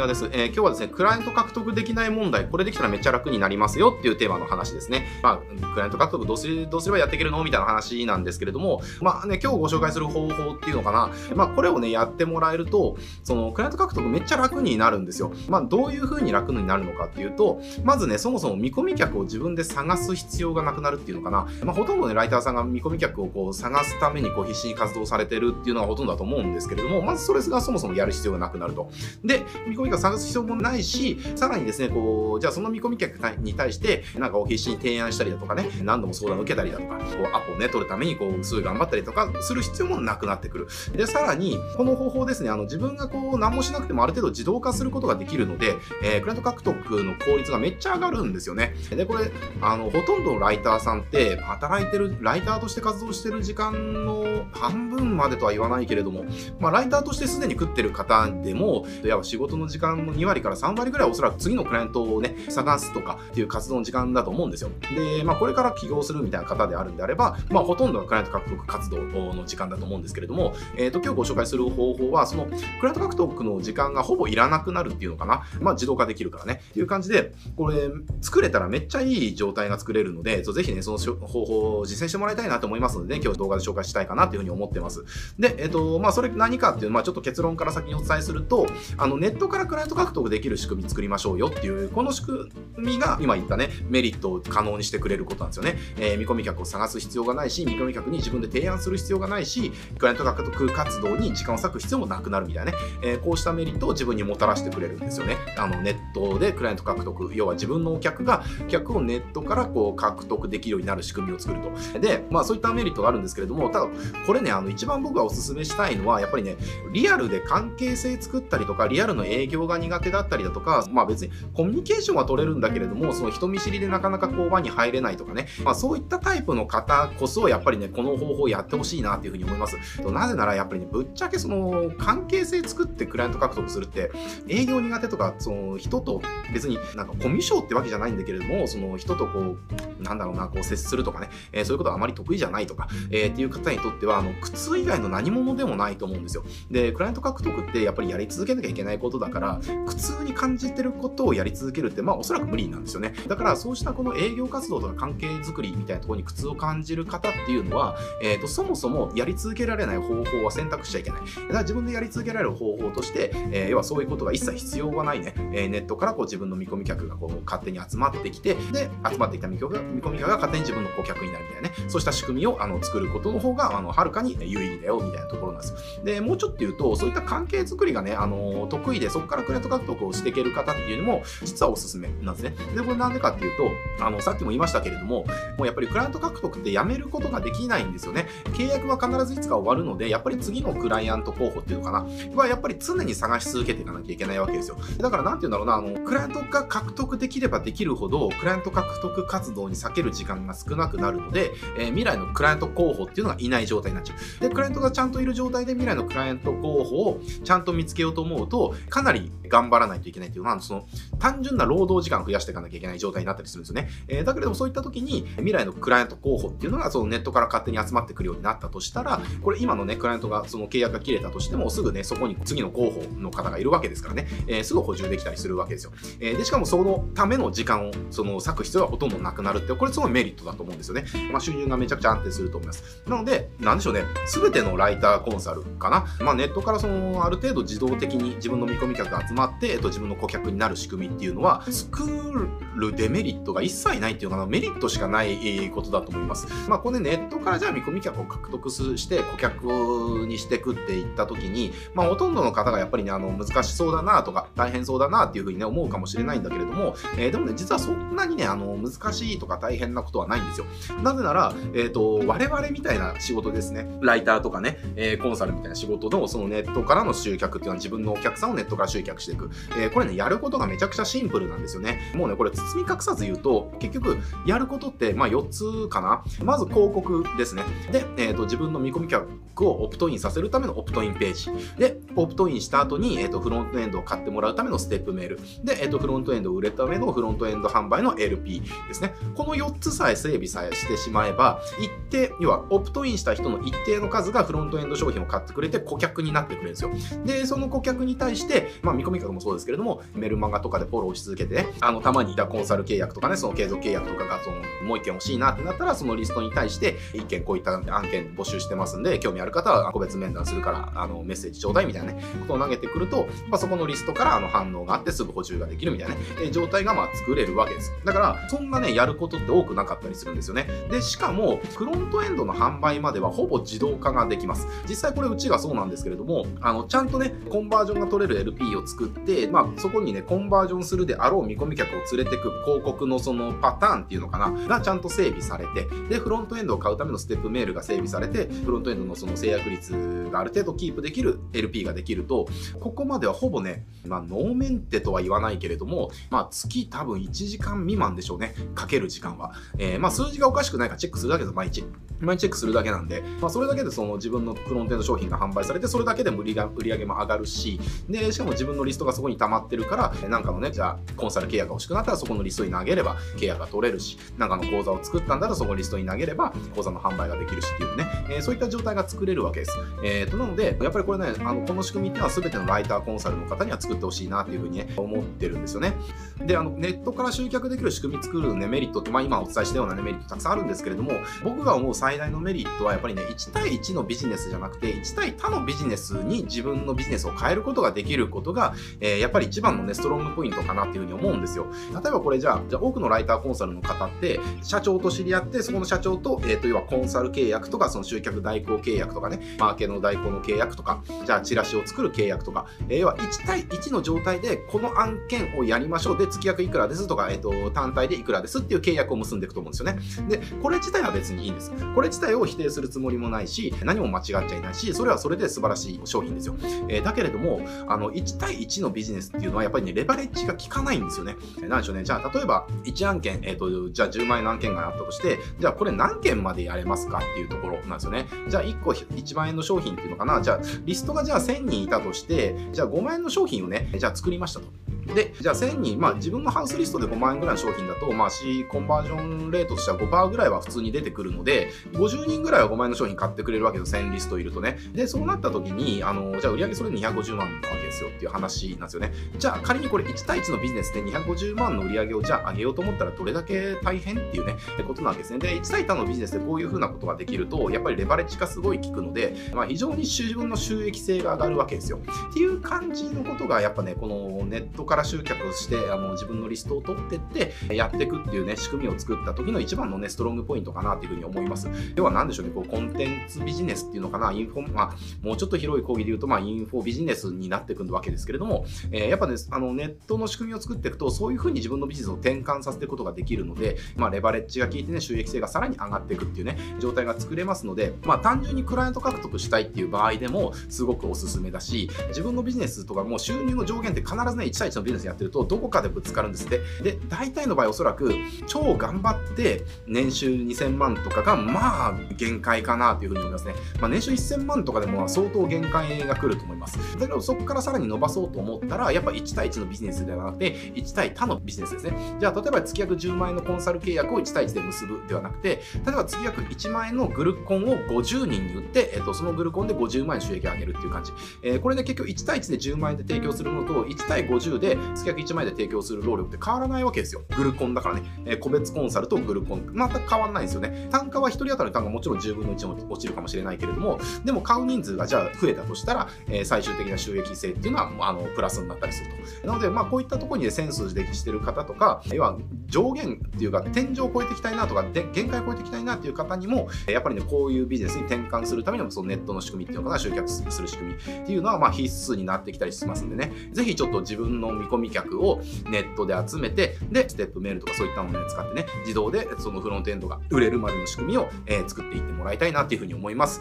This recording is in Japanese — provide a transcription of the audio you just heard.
宮です、えー、今日はですね、クライアント獲得できない問題、これできたらめっちゃ楽になりますよっていうテーマの話ですね。まあ、クライアント獲得どうすどうすればやっていけるのみたいな話なんですけれども、まあね、今日ご紹介する方法っていうのかな、まあ、これをね、やってもらえると、その、クライアント獲得めっちゃ楽になるんですよ。まあ、どういう風に楽になるのかっていうと、まずね、そもそも見込み客を自分で探す必要がなくなるっていうのかな。まあ、ほとんどね、ライターさんが見込み客をこう探すためにこう必死に活動されてるっていうのがほとんどだと思うんですけれども、まずそれがそもそもやる必要がなくなると。で、見込み客探す必要もないし、さらにですね、こう、じゃあその見込み客に対して、なんか必死に提案したりだとかね、何度も相談を受けたりだとか、こう、アポをね、取るために、こう、すごい頑張ったりとかする必要もなくなってくる。で、さらに、この方法ですね、あの、自分がこう、何もしなくてもある程度自動化することができるので、えー、クライアント獲得の効率がめっちゃ上がるんですよね。で、これ、あの、ほとんどのライターさんって、働いてる、ライターとして活動してる時間の半分までとは言わないけれども、まあ、ライターとしてすでに食ってる方でも、いや仕事の時間の2割から3割ぐらいおそらく次のクライアントをね、探すとかっていう活動の時間だと思うんですよ。で、まあ、これから起業するみたいな方であるんであれば、まあ、ほとんどがクライアント獲得活動の時間だと思うんですけれども、えっ、ー、と、今日ご紹介する方法は、その、クライアント獲得の時間がほぼいらなくなるっていうのかな。まあ、自動化できるからね。っていう感じで、これ、作れたらめっちゃいい状態が作れるので、ぜひね、その方法を実践してもらいたいなと思いますので、ね、今日動画で紹介したいかなというふうに思ってます。で、えっ、ー、と、まあ、それ何かっていう、まあ、ちょっと結論から先にお伝えすると、あの、ネットからクライアント獲得できる仕組み作りましょうよっていう、この仕組みが今言ったね、メリットを可能にしてくれることなんですよね。えー、見込み客を探す必要がないし、見込み客に自分で提案する必要がないし、クライアント獲得活動に時間を割く必要もなくなるみたいなね、えー、こうしたメリットを自分にもたらしてくれるんですよね。あの、ネットでクライアント獲得、要は自分のお客が、客をネットからこう獲得できるようになる仕組みを作ると。で、まあそういったメリットがあるんですけれども、ただ、これね、あの、一番僕がお勧めしたいのは、やっぱりね、リアルで関係性作ったりとか、リアルの営業が苦手だったりだとか、まあ別にコミュニケーションは取れるんだけれども、その人見知りでなかなかこう輪に入れないとかね、まあそういったタイプの方こそ、やっぱりね、この方法をやってほしいなっていうふうに思います。なぜならやっぱりね、ぶっちゃけその関係性作ってクライアント獲得するって、営業苦手とか、その人と別になんかコミュ障ってわけじゃないんだけれども、その人とこう、なんだろうな、こう接するとかね、えー、そういうことはあまり得意じゃないとか、えー、っていう方にとっては、あの、苦痛以外の何者でもないと思うんですよ。で、クライアント獲得ってやっぱりやり続けなきゃいけないことだから、苦痛に感じてることをやり続けるって、まあおそらく無理なんですよね。だからそうしたこの営業活動とか関係づくりみたいなところに苦痛を感じる方っていうのは、えっ、ー、と、そもそもやり続けられない方法は選択しちゃいけない。だから自分でやり続けられる方法として、えー、要はそういうことが一切必要がないね、えー、ネットからこう自分の見込み客がこう勝手に集まってきて、で、集まってきた見込み客が勝手に自分の顧客になるみたいなね、そうした仕組みをあの作ることの方が、あの、はるかに有意義だよみたいなところなんです。で、もうちょっと言うと、そういった関係づくりがね、あの、得意で、そこからクライアント獲得をしていける方っていうのも、実はおすすめなんですね。で、これなんでかっていうと、あの、さっきも言いましたけれども、もうやっぱりクライアント獲得ってやめることができないんですよね。契約は必ずいつか終わるので、やっぱり次のクライアント候補っていうのかな、はやっぱり常に探し続けていかなきゃいけないわけですよ。だからなんて言うんだろうな、あの、クライアントが獲得できればできるほど、クライアント獲得活動に避ける時間が少なくなるので、えー、未来のクライアント候補っていうのがいない状態になっちゃう。で、クライアントがちゃんといる状態で未来のクライアント候補をちゃんと見つけようと思うと、かなり頑張らないといけないっていうのは、その、単純な労働時間を増やしていかなきゃいけない状態になったりするんですよね。えー、だけれどもそういった時に、未来のクライアント候補っていうのが、そのネットから勝手に集まってくるようになったとしたら、これ今のね、クライアントがその契約が切れたとしても、すぐね、そこに次の候補の方がいるわけですからね、えー、すぐ補充できたりするわけですよ。えー、で、しかもそのための時間を、その割く必要はほとんどなくなるって、これすごいメリットだと思うんですよね。まあ、収入がめちゃくちゃ安定すると思います。なので、なんでしょうね、すべてのライターコンサルかな。まあ、ネットからその、ある程度自動的に自分の見込み客が集まって、えっと、自分の顧客になる仕組みっていうのは、作るデメリットが一切ないっていうのかな、メリットしかないことだと思います。まあ、これネットからじゃあ見込み客を獲得して顧客にしていくっていった時に、まあ、ほとんどの方がやっぱりね、あの、難しそうだなとか、大変そうだなっていうふうにね、思うかもしれないんだけれども、えー、でもね、実はそんなにね、あの、難しいとか大変なことはないんですよ。なぜなら、えっ、ー、と、我々みたいな仕事ですね、ライターとかね、えー、コンサルみたいな仕事の、そのネットからの集客っていうのは自分のお客さんをネットから集客していく。え、これね、やることがめちゃくちゃシンプルなんですよね。もうね、これ包み隠さず言うと、結局、やることって、まあ4つかな。まず広告ですね。で、えっ、ー、と、自分の見込み客をオプトインさせるためのオプトインページ。で、オプトインした後に、えっ、ー、と、フロントエンドを買ってもらうためのステップメール。で、えっ、ー、と、フロントエンドを売れるためのフロントエンド販売の LP ですね。この4つさえ整備さえしてしまえば、一定、要は、オプトインした人の一定の数がフロントエンド商品を買ってくれて顧客になってくれるんですよ。で、その顧客に対して、まあ、見込み客もそうですけれども、メルマガとかでフォローし続けてね、あの、たまに、じゃコンサル契約とかね、その継続契約とかが、その、もう一件欲しいなってなったら、そのリストに対して、一件こういった案件募集してますんで、興味ある方は個別面談するから、あの、メッセージちょうだいみたいなね、ことを投げてくると、まあ、そこのリストからあの反応があってすぐ補充ができるみたいなね、え状態がまあ作れるわけです。だから、そんなね、やることって多くなかったりするんですよね。で、しかも、フロントエンドの販売まではほぼ自動化ができます。実際これうちがそうなんですけれども、あの、ちゃんとね、コンバージョンが取れる LP を作って、まあ、そこにね、コンバージョンするであろう見込み客を連れてく広告のそのパターンっていうのかな、がちゃんと整備されて、で、フロントエンドを買うためのステップメールが整備されて、フロントエンドのその制約率がある程度キープできる LP ができると、ここまではほぼね、まあ、ノーメンテとは言わないけれども、まあ、月多分1時間未満でしょうね。かける時間は。えー、まあ、数字がおかしくないかチェックするだけで、毎日。毎日チェックするだけなんで、まあ、それだけでその自分のフローントエンド商品が販売されて、それだけで売りが売り上げも上がるし、で、しかも自分のリストがそこに溜まってるから、なんかのね、じゃあ、コンサル契約が欲しくなったらそこのリストに投げれば契約が取れるし、なんかの講座を作ったんだらそこのリストに投げれば講座の販売ができるしっていうね、えー、そういった状態が作れるわけです。えー、と、なので、やっぱりこれね、あの、この仕組みっていうのは全てのライターコンサルの方には作ってほしいなっていうふうに、ね、思ってるんですよね。で、あの、ネットから集客できる仕組み作るね、メリットって、まあ今お伝えしたようなね、メリットたくさんあるんですけれども、僕が思う最最大のメリットはやっぱりね、1対1のビジネスじゃなくて、1対他のビジネスに自分のビジネスを変えることができることが、えー、やっぱり一番のね、ストロングポイントかなっていうふうに思うんですよ。例えばこれじゃあ、じゃあ多くのライターコンサルの方って、社長と知り合って、そこの社長と、えっ、ー、と、要はコンサル契約とか、その集客代行契約とかね、マーケの代行の契約とか、じゃあチラシを作る契約とか、えー、要は1対1の状態で、この案件をやりましょう。で、月額いくらですとか、えっ、ー、と、単体でいくらですっていう契約を結んでいくと思うんですよね。で、これ自体は別にいいんです。ここれ自体を否定するつもりもないし、何も間違っちゃいないし、それはそれで素晴らしい商品ですよ。えー、だけれども、あの、1対1のビジネスっていうのはやっぱりね、レバレッジが効かないんですよね。えー、なんでしょうね。じゃあ、例えば、1案件、えっ、ー、と、じゃあ10万円の案件があったとして、じゃあこれ何件までやれますかっていうところなんですよね。じゃあ1個1万円の商品っていうのかな。じゃあ、リストがじゃあ1000人いたとして、じゃあ5万円の商品をね、じゃあ作りましたと。で、じゃあ1000人、まあ自分のハウスリストで5万円ぐらいの商品だと、まあ C コンバージョンレートとしては5%ぐらいは普通に出てくるので、50人ぐらいは5万円の商品買ってくれるわけです1000リストいるとね。で、そうなった時に、あの、じゃあ売上それ250万なわけですよっていう話なんですよね。じゃあ仮にこれ1対1のビジネスで250万の売り上げをじゃあ上げようと思ったらどれだけ大変っていうね、ってことなわけですね。で、1対他のビジネスでこういう風なことができると、やっぱりレバレッジがすごい効くので、まあ非常に自分の収益性が上がるわけですよ。っていう感じのことがやっぱね、このネットから集客して、あの自分のリストを取ってってやっていくっていうね、仕組みを作った時の一番のね、ストロングポイントかなっていうふうに思います。要は何でしょうね、こうコンテンツビジネスっていうのかな、インフォ、まあ、もうちょっと広い講義で言うと、まあ、インフォビジネスになっていくわけですけれども、えー、やっぱね、あのネットの仕組みを作っていくと、そういうふうに自分のビジネスを転換させていくことができるので、まあ、レバレッジが効いてね、収益性がさらに上がっていくっていうね、状態が作れますので、まあ、単純にクライアント獲得したいっていう場合でも、すごくおすすめだし、自分のビジネスとかもう収入の上限って必ずね、1対1のビジネスやってると、どこかでぶつかるんですって。で、大体の場合おそらく、超頑張って年収2000万とかが、まあ、限界かなというふうに思いますね。まあ、年収1000万とかでも相当限界が来ると思います。だけど、そこからさらに伸ばそうと思ったら、やっぱ1対1のビジネスではなくて、1対他のビジネスですね。じゃあ、例えば月額10万円のコンサル契約を1対1で結ぶではなくて、例えば月額1万円のグルコンを50人に売って、えっと、そのグルコンで50万円収益を上げるっていう感じ。えー、これで結局1対1で10万円で提供するのと、1対50で月額1万円で提供する労力って変わらないわけですよ。グルコンだからね。えー、個別コンサルとグルコン、全く変わらないんですよね。単価は1人当たり単価もちろん10分の1も落ちるかもしれないけれども、でも買う人数がじゃあ増えたとしたら、えー、最終的な収益性っていうのは、あの、プラスになったりすると。なので、まあ、こういったところに、ね、センスでしてる方とか、要は上限っていうか、天井を超えていきたいなとか、で限界を超えていきたいなっていう方にも、やっぱりね、こういうビジネスに転換するためにも、そのネットの仕組みっていうのかな、集客する仕組みっていうのは、まあ、必須になってきたりしますんでね、ぜひちょっと自分の見込み客をネットで集めて、で、ステップメールとかそういったものを使ってね、自動でそのフロントエンドが売れるまでの仕組みを、えー、作っていってもらいたいなっていうふうに思います。